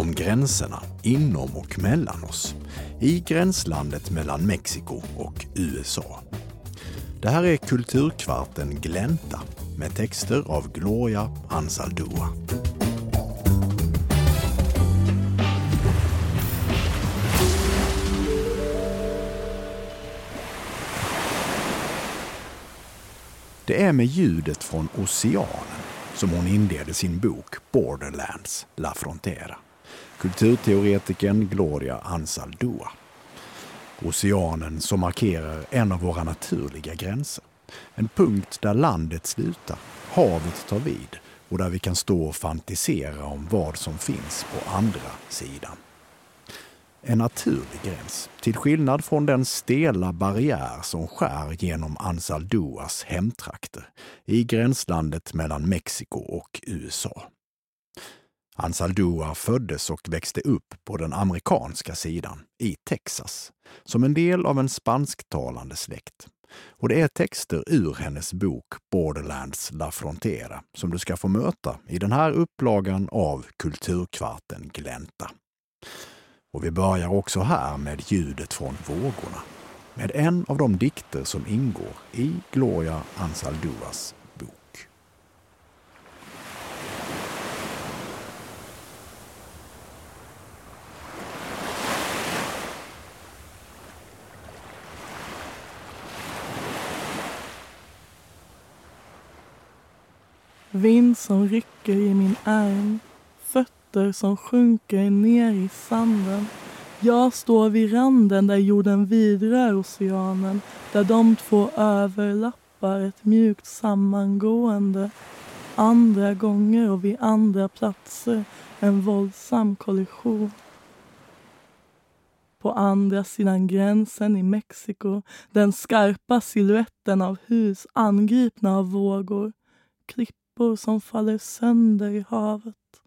om gränserna inom och mellan oss i gränslandet mellan Mexiko och USA. Det här är Kulturkvarten Glänta med texter av Gloria Ansaldua. Det är med ljudet från oceanen som hon inleder sin bok Borderlands, La Frontera. Kulturteoretikern Gloria Ansaldua. Oceanen som markerar en av våra naturliga gränser. En punkt där landet slutar, havet tar vid och där vi kan stå och fantisera om vad som finns på andra sidan en naturlig gräns, till skillnad från den stela barriär som skär genom Anzalduas hemtrakter i gränslandet mellan Mexiko och USA. Ansaldua föddes och växte upp på den amerikanska sidan, i Texas, som en del av en spansktalande släkt. Och det är texter ur hennes bok Borderlands La Frontera som du ska få möta i den här upplagan av Kulturkvarten Glänta. Och vi börjar också här med ljudet från vågorna. Med en av de dikter som ingår i Gloria Ansalduas bok. Vind som rycker i min arm fötter som sjunker ner i sanden. Jag står vid randen där jorden vidrör oceanen, där de två överlappar ett mjukt sammangående. Andra gånger och vid andra platser en våldsam kollision. På andra sidan gränsen i Mexiko den skarpa siluetten av hus angripna av vågor. Klippor som faller sönder i havet.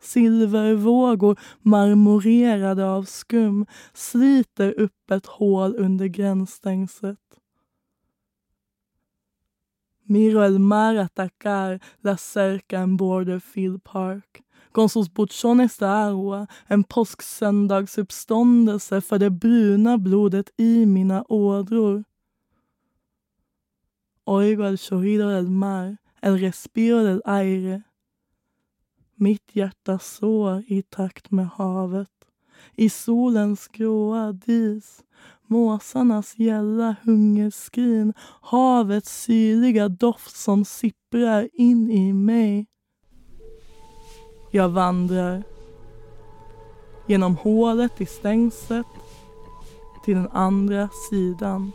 Silvervågor marmorerade av skum sliter upp ett hål under gränsstängslet. Miro el mar atacar la cerca en Borderfield Park. Con sus buchones de agua, en påsksöndagsuppståndelse för det bruna blodet i mina ådror. Oigo el chorrido del mar, el respiro del aire. Mitt hjärta sår i takt med havet. I solens gråa dis. Måsarnas gälla hungerskrin. Havets syrliga doft som sipprar in i mig. Jag vandrar. Genom hålet i stängslet. Till den andra sidan.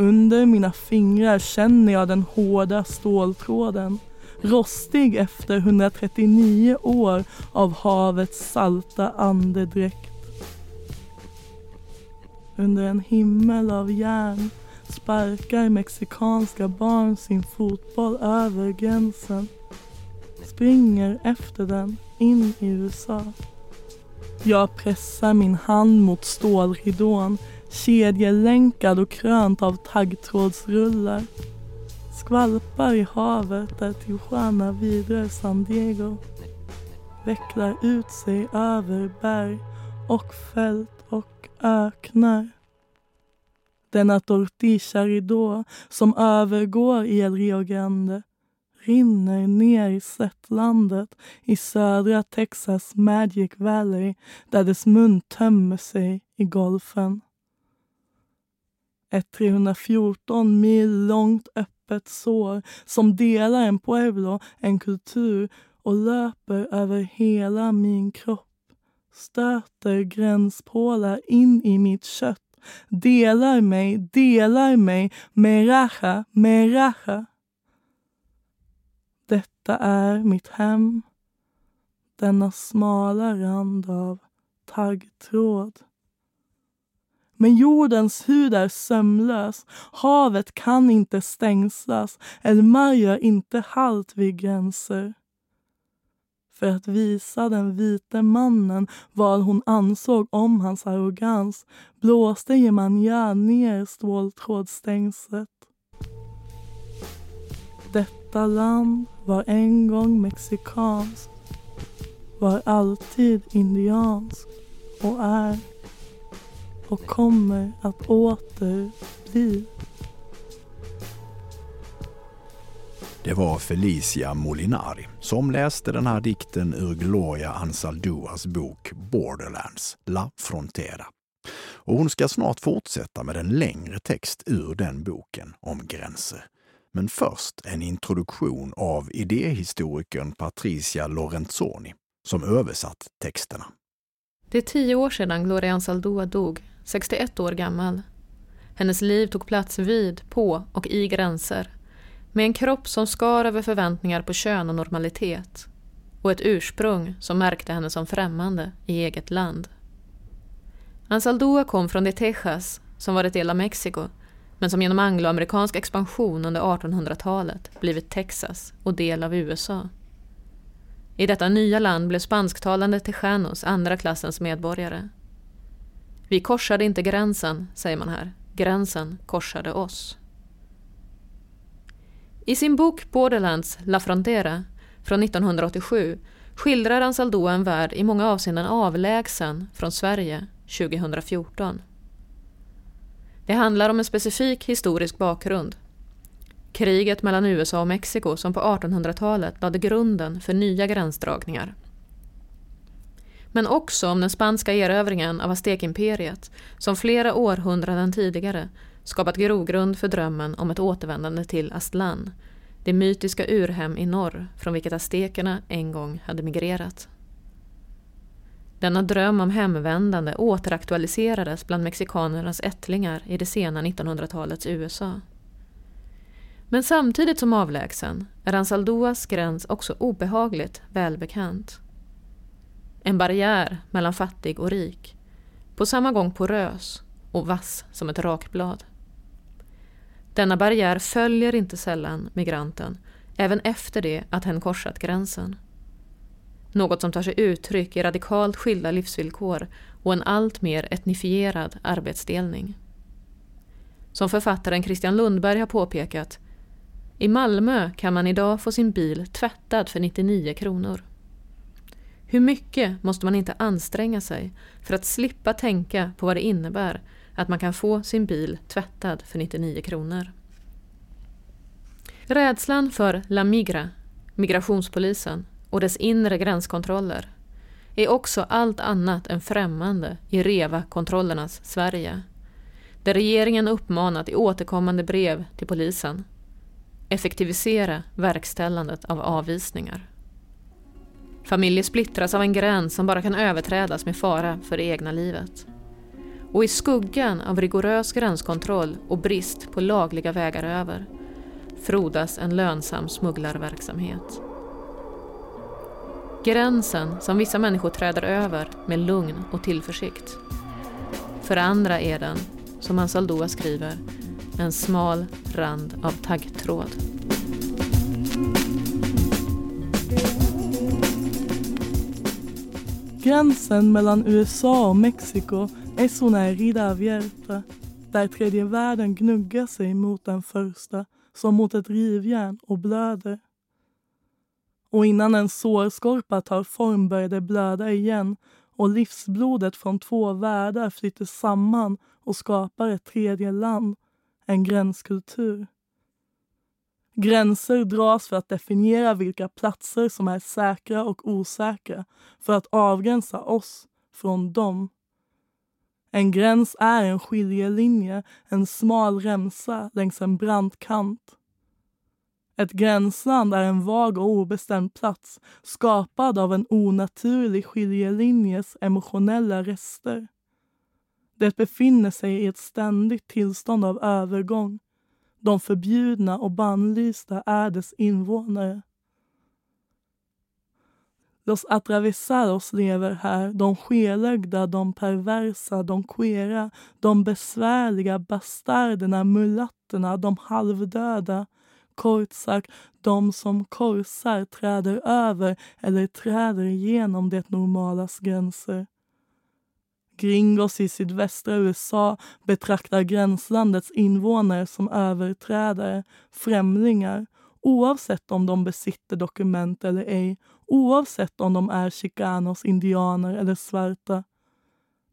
Under mina fingrar känner jag den hårda ståltråden rostig efter 139 år av havets salta andedräkt. Under en himmel av järn sparkar mexikanska barn sin fotboll över gränsen. Springer efter den in i USA. Jag pressar min hand mot stålridån kedjelänkad och krönt av taggtrådsrullar skvalpar i havet där Tijuana vidrör San Diego vecklar ut sig över berg och fält och öknar. Denna tortilla-ridå som övergår i El Rio Grande rinner ner i slättlandet i södra Texas Magic Valley där dess mun tömmer sig i golfen. Ett 314 mil långt öppet sår som delar en pueblo, en kultur och löper över hela min kropp. Stöter gränspålar in i mitt kött. Delar mig, delar mig, meraja, meraja. Detta är mitt hem. Denna smala rand av taggtråd. Men jordens hud är sömlös, havet kan inte stängslas, Elmar gör inte halt vid gränser. För att visa den vite mannen vad hon ansåg om hans arrogans blåste Jemanja ner ståltrådsstängslet. Detta land var en gång mexikanskt. var alltid indiansk och är och kommer att åter bli. Det var Felicia Molinari som läste den här dikten ur Gloria Anzalduas bok Borderlands, La Frontera. Och hon ska snart fortsätta med en längre text ur den boken om gränser. Men först en introduktion av idéhistorikern Patricia Lorenzoni som översatt texterna. Det är tio år sedan Gloria Anzaldúa dog, 61 år gammal. Hennes liv tog plats vid, på och i gränser. Med en kropp som skar över förväntningar på kön och normalitet. Och ett ursprung som märkte henne som främmande i eget land. Anzaldúa kom från de Texas, som var ett del av Mexiko, men som genom angloamerikansk expansion under 1800-talet blivit Texas och del av USA. I detta nya land blev spansktalande tejanos andra klassens medborgare. Vi korsade inte gränsen, säger man här. Gränsen korsade oss. I sin bok Borderlands La Frontera från 1987 skildrar Ansaldo en värld i många avseenden avlägsen från Sverige 2014. Det handlar om en specifik historisk bakgrund. Kriget mellan USA och Mexiko som på 1800-talet lade grunden för nya gränsdragningar. Men också om den spanska erövringen av Aztekimperiet som flera århundraden tidigare skapat grogrund för drömmen om ett återvändande till Aztlan, det mytiska urhem i norr från vilket aztekerna en gång hade migrerat. Denna dröm om hemvändande återaktualiserades bland mexikanernas ättlingar i det sena 1900-talets USA. Men samtidigt som avlägsen är Ansaldoas gräns också obehagligt välbekant. En barriär mellan fattig och rik, på samma gång porös och vass som ett rakblad. Denna barriär följer inte sällan migranten, även efter det att hen korsat gränsen. Något som tar sig uttryck i radikalt skilda livsvillkor och en allt mer etnifierad arbetsdelning. Som författaren Christian Lundberg har påpekat, i Malmö kan man idag få sin bil tvättad för 99 kronor. Hur mycket måste man inte anstränga sig för att slippa tänka på vad det innebär att man kan få sin bil tvättad för 99 kronor? Rädslan för La Migra, migrationspolisen, och dess inre gränskontroller är också allt annat än främmande i REVA-kontrollernas Sverige, där regeringen uppmanat i återkommande brev till polisen effektivisera verkställandet av avvisningar. Familjer splittras av en gräns som bara kan överträdas med fara för det egna livet. Och i skuggan av rigorös gränskontroll och brist på lagliga vägar över frodas en lönsam smugglarverksamhet. Gränsen som vissa människor träder över med lugn och tillförsikt. För andra är den, som Ansaldoa skriver, en smal rand av taggtråd. Gränsen mellan USA och Mexiko är så nära herida där tredje världen gnuggar sig mot den första som mot ett rivjärn och blöder och innan en sårskorpa tar form börjar det blöda igen och livsblodet från två världar flyter samman och skapar ett tredje land, en gränskultur. Gränser dras för att definiera vilka platser som är säkra och osäkra för att avgränsa oss från dem. En gräns är en skiljelinje, en smal remsa längs en brant kant. Ett gränsland är en vag och obestämd plats skapad av en onaturlig skiljelinjes emotionella rester. Det befinner sig i ett ständigt tillstånd av övergång. De förbjudna och bannlysta är dess invånare. Los atravesados lever här, de skelögda, de perversa, de queera, de besvärliga bastarderna, mulatterna, de halvdöda, Kort sagt, de som korsar träder över eller träder igenom det normalas gränser. Gringos i sydvästra USA betraktar gränslandets invånare som överträdare, främlingar oavsett om de besitter dokument eller ej, oavsett om de är chicanos, indianer eller svarta.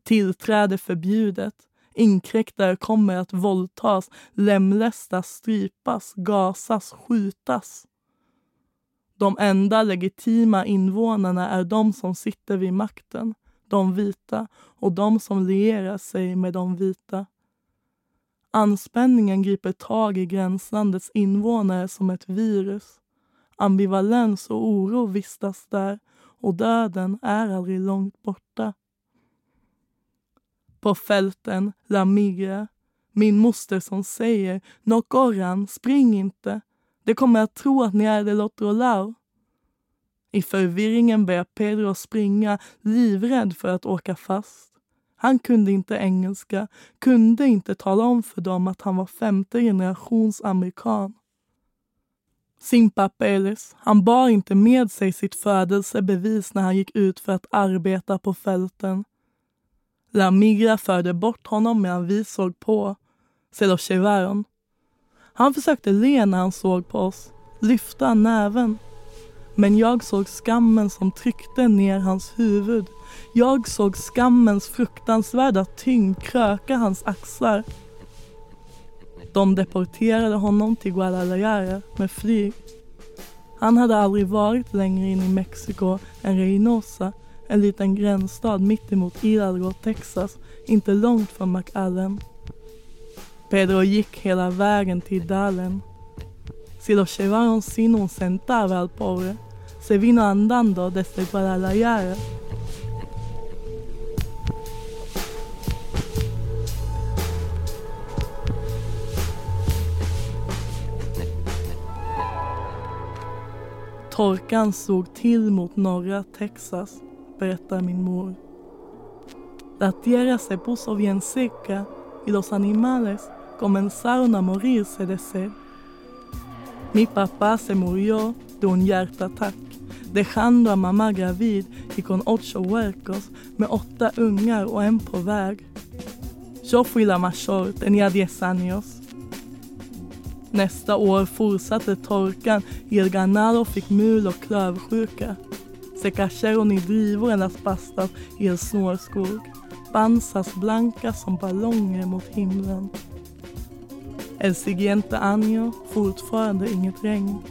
Tillträde förbjudet. Inkräktare kommer att våldtas, lemlästas, strypas, gasas, skjutas. De enda legitima invånarna är de som sitter vid makten, de vita och de som lierar sig med de vita. Anspänningen griper tag i gränslandets invånare som ett virus. Ambivalens och oro vistas där och döden är aldrig långt borta. På fälten, La Migra, min moster som säger Nokoran, spring inte. De kommer att tro att ni är de lotrolau. I förvirringen börjar Pedro springa, livrädd för att åka fast. Han kunde inte engelska, kunde inte tala om för dem att han var femte generations amerikan. Sin papeles, han bar inte med sig sitt födelsebevis när han gick ut för att arbeta på fälten. La Migra förde bort honom medan vi såg på. Se lo. Han försökte le när han såg på oss, lyfta näven. Men jag såg skammen som tryckte ner hans huvud. Jag såg skammens fruktansvärda tyngd kröka hans axlar. De deporterade honom till Guadalajara med flyg. Han hade aldrig varit längre in i Mexiko än Reynosa, en liten gränsstad mittemot Hidalgo, Texas, inte långt från McAllen. Pedro gick hela vägen till dalen. Si lo llevaron sin un centavo al pobre, se vino andando desde Guadalajara. Torkan slog till mot norra Texas, berättar min mor. La tierra se puso bien seca y los animales comenzaron a morirse de sed. Mi papá se murió de un hjärtattack dejando a mamá gravid y con ocho huercos med åtta ungar och en på väg. Yo fui la mayor, tenía 10 años. Nästa år fortsatte torkan y el ganado fick mul och klövsjuka. Se cayeron i drivor en las pastas i el snårskog. Pansas blanka som ballonger mot himlen. El siguiente año fortfarande inget regn.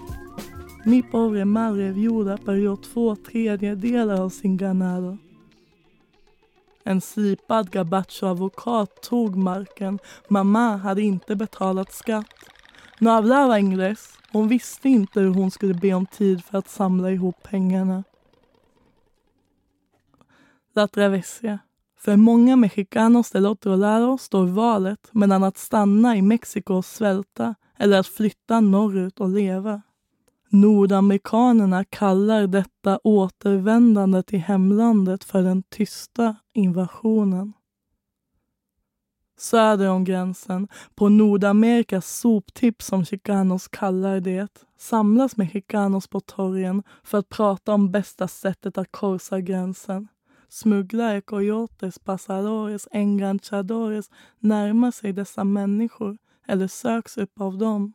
Mi pobre madre viuda perdió två tredjedelar av sin ganado. En slipad gabacho-advokat tog marken. Mamma hade inte betalat skatt. No hablaba ingles. Hon visste inte hur hon skulle be om tid för att samla ihop pengarna. La Travesia. För många mexicanos del otro lado står valet mellan att stanna i Mexiko och svälta eller att flytta norrut och leva. Nordamerikanerna kallar detta återvändande till hemlandet för den tysta invasionen. Söder om gränsen, på Nordamerikas soptipp som chicanos kallar det, samlas mexicanos på torgen för att prata om bästa sättet att korsa gränsen. Smugglare, coyotes, pasadores, enganchadores närmar sig dessa människor eller söks upp av dem.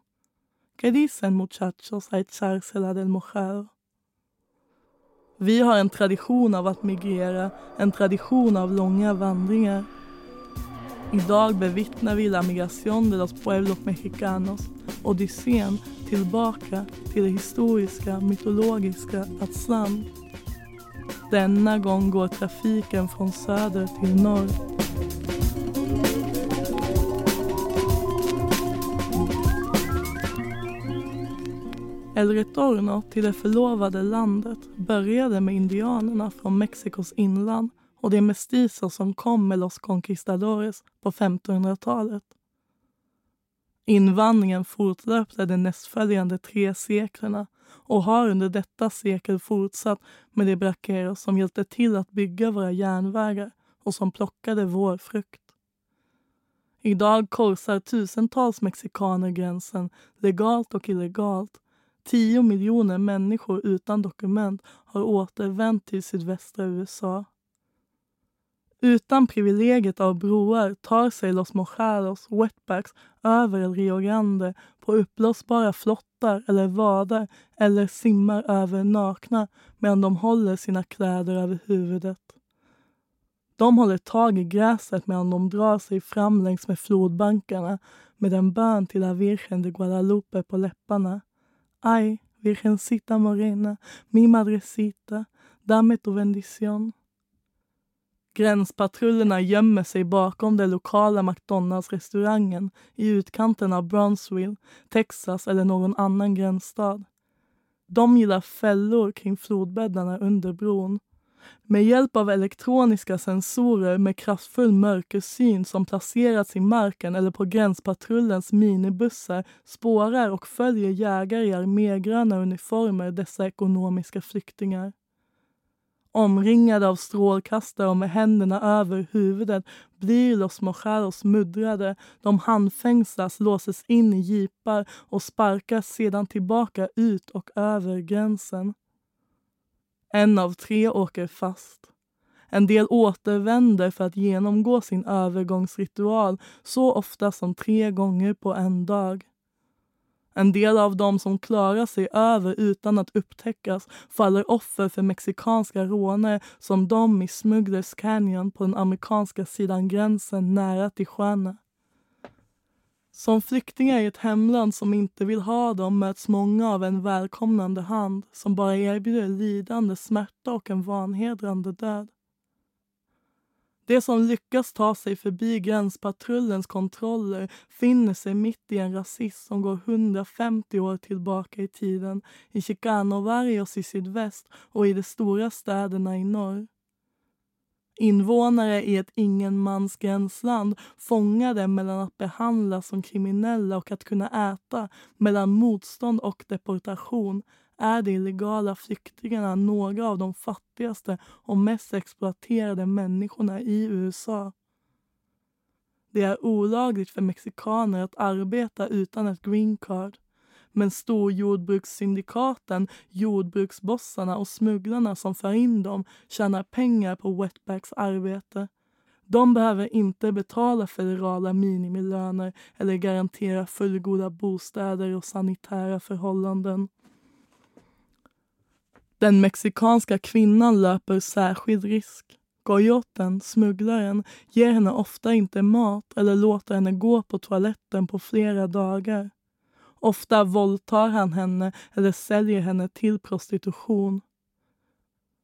¿Qué dicen muchachos a echársela del mojado? Vi har en tradition av att migrera, en tradition av långa vandringar. Idag bevittnar vi la migración de los pueblos mexicanos, odyssén tillbaka till det historiska, mytologiska Aztlán. Denna gång går trafiken från söder till norr. El Retorno till det förlovade landet började med indianerna från Mexikos inland och de mestizos som kom med los conquistadores på 1500-talet. Invandringen fortlöpte de nästföljande tre seklerna och har under detta sekel fortsatt med de brakeros som hjälpte till att bygga våra järnvägar och som plockade vår frukt. Idag korsar tusentals mexikaner gränsen legalt och illegalt. Tio miljoner människor utan dokument har återvänt till sydvästra USA. Utan privilegiet av broar tar sig Los Mojaros wetbacks över El Rio Grande på uppblåsbara flottar eller vadar eller simmar över nakna medan de håller sina kläder över huvudet. De håller tag i gräset medan de drar sig fram längs med flodbankarna med en bön till La Virgen de Guadalupe på läpparna. Ay, Virgencita Morena, mi madrecita, dame tu bendición. Gränspatrullerna gömmer sig bakom den lokala McDonalds-restaurangen i utkanten av Brownsville, Texas eller någon annan gränsstad. De gillar fällor kring flodbäddarna under bron. Med hjälp av elektroniska sensorer med kraftfull mörkersyn som placerats i marken eller på gränspatrullens minibussar spårar och följer jägare i armégröna uniformer dessa ekonomiska flyktingar. Omringade av strålkastare och med händerna över huvudet blir Los Mojaros muddrade. De handfängslas, låses in i jeepar och sparkas sedan tillbaka ut och över gränsen. En av tre åker fast. En del återvänder för att genomgå sin övergångsritual så ofta som tre gånger på en dag. En del av dem som klarar sig över utan att upptäckas faller offer för mexikanska rånare som de i Smugglers Canyon på den amerikanska sidan gränsen nära Tijuana. Som flyktingar i ett hemland som inte vill ha dem möts många av en välkomnande hand som bara erbjuder lidande, smärta och en vanhedrande död. De som lyckas ta sig förbi gränspatrullens kontroller finner sig mitt i en rasism som går 150 år tillbaka i tiden i Chicano-Barrios i sydväst och i de stora städerna i norr. Invånare i ett ingenmansgränsland fångade mellan att behandlas som kriminella och att kunna äta, mellan motstånd och deportation är de illegala flyktingarna några av de fattigaste och mest exploaterade människorna i USA. Det är olagligt för mexikaner att arbeta utan ett green card. Men storjordbrukssyndikaten, jordbruksbossarna och smugglarna som för in dem tjänar pengar på wetbacks arbete. De behöver inte betala federala minimilöner eller garantera fullgoda bostäder och sanitära förhållanden. Den mexikanska kvinnan löper särskild risk. Coyoten, smugglaren, ger henne ofta inte mat eller låter henne gå på toaletten på flera dagar. Ofta våldtar han henne eller säljer henne till prostitution.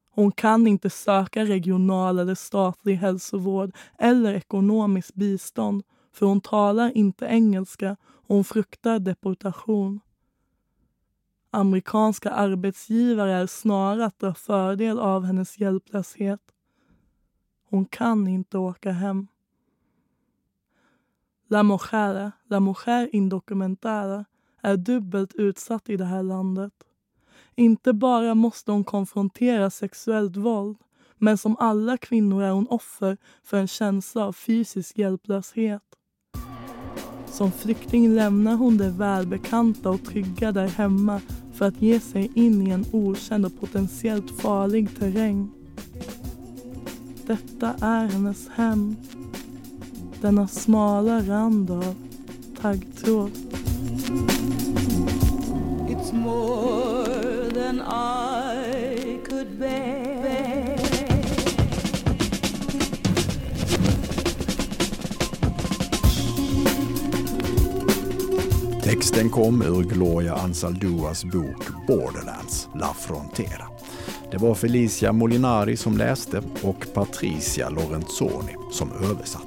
Hon kan inte söka regional eller statlig hälsovård eller ekonomiskt bistånd för hon talar inte engelska och hon fruktar deportation. Amerikanska arbetsgivare är snarare att dra fördel av hennes hjälplöshet. Hon kan inte åka hem. La Mujer, La Mujer Indocumentada är dubbelt utsatt i det här landet. Inte bara måste hon konfrontera sexuellt våld men som alla kvinnor är hon offer för en känsla av fysisk hjälplöshet. Som flykting lämnar hon det välbekanta och trygga där hemma för att ge sig in i en okänd och potentiellt farlig terräng. Detta är hennes hem. Denna smala rand av taggtråd. More than I could bear Texten kom ur Gloria Anzalduas bok Borderlands, La Frontera. Det var Felicia Molinari som läste och Patricia Lorenzoni som översatte.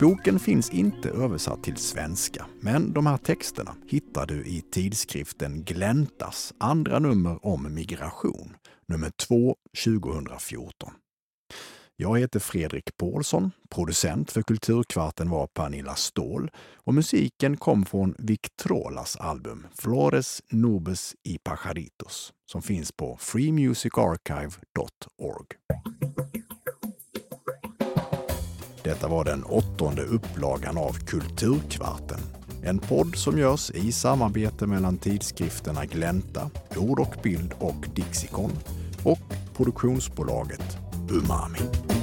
Boken finns inte översatt till svenska, men de här texterna hittar du i tidskriften Gläntas andra nummer om migration, nummer 2 2014. Jag heter Fredrik Paulsson. Producent för Kulturkvarten var Pernilla Ståhl och musiken kom från Victrolas album Flores Nubes y Pajaritos som finns på freemusicarchive.org. Detta var den åttonde upplagan av Kulturkvarten. En podd som görs i samarbete mellan tidskrifterna Glänta, Ord och bild och Dixikon och produktionsbolaget Umami.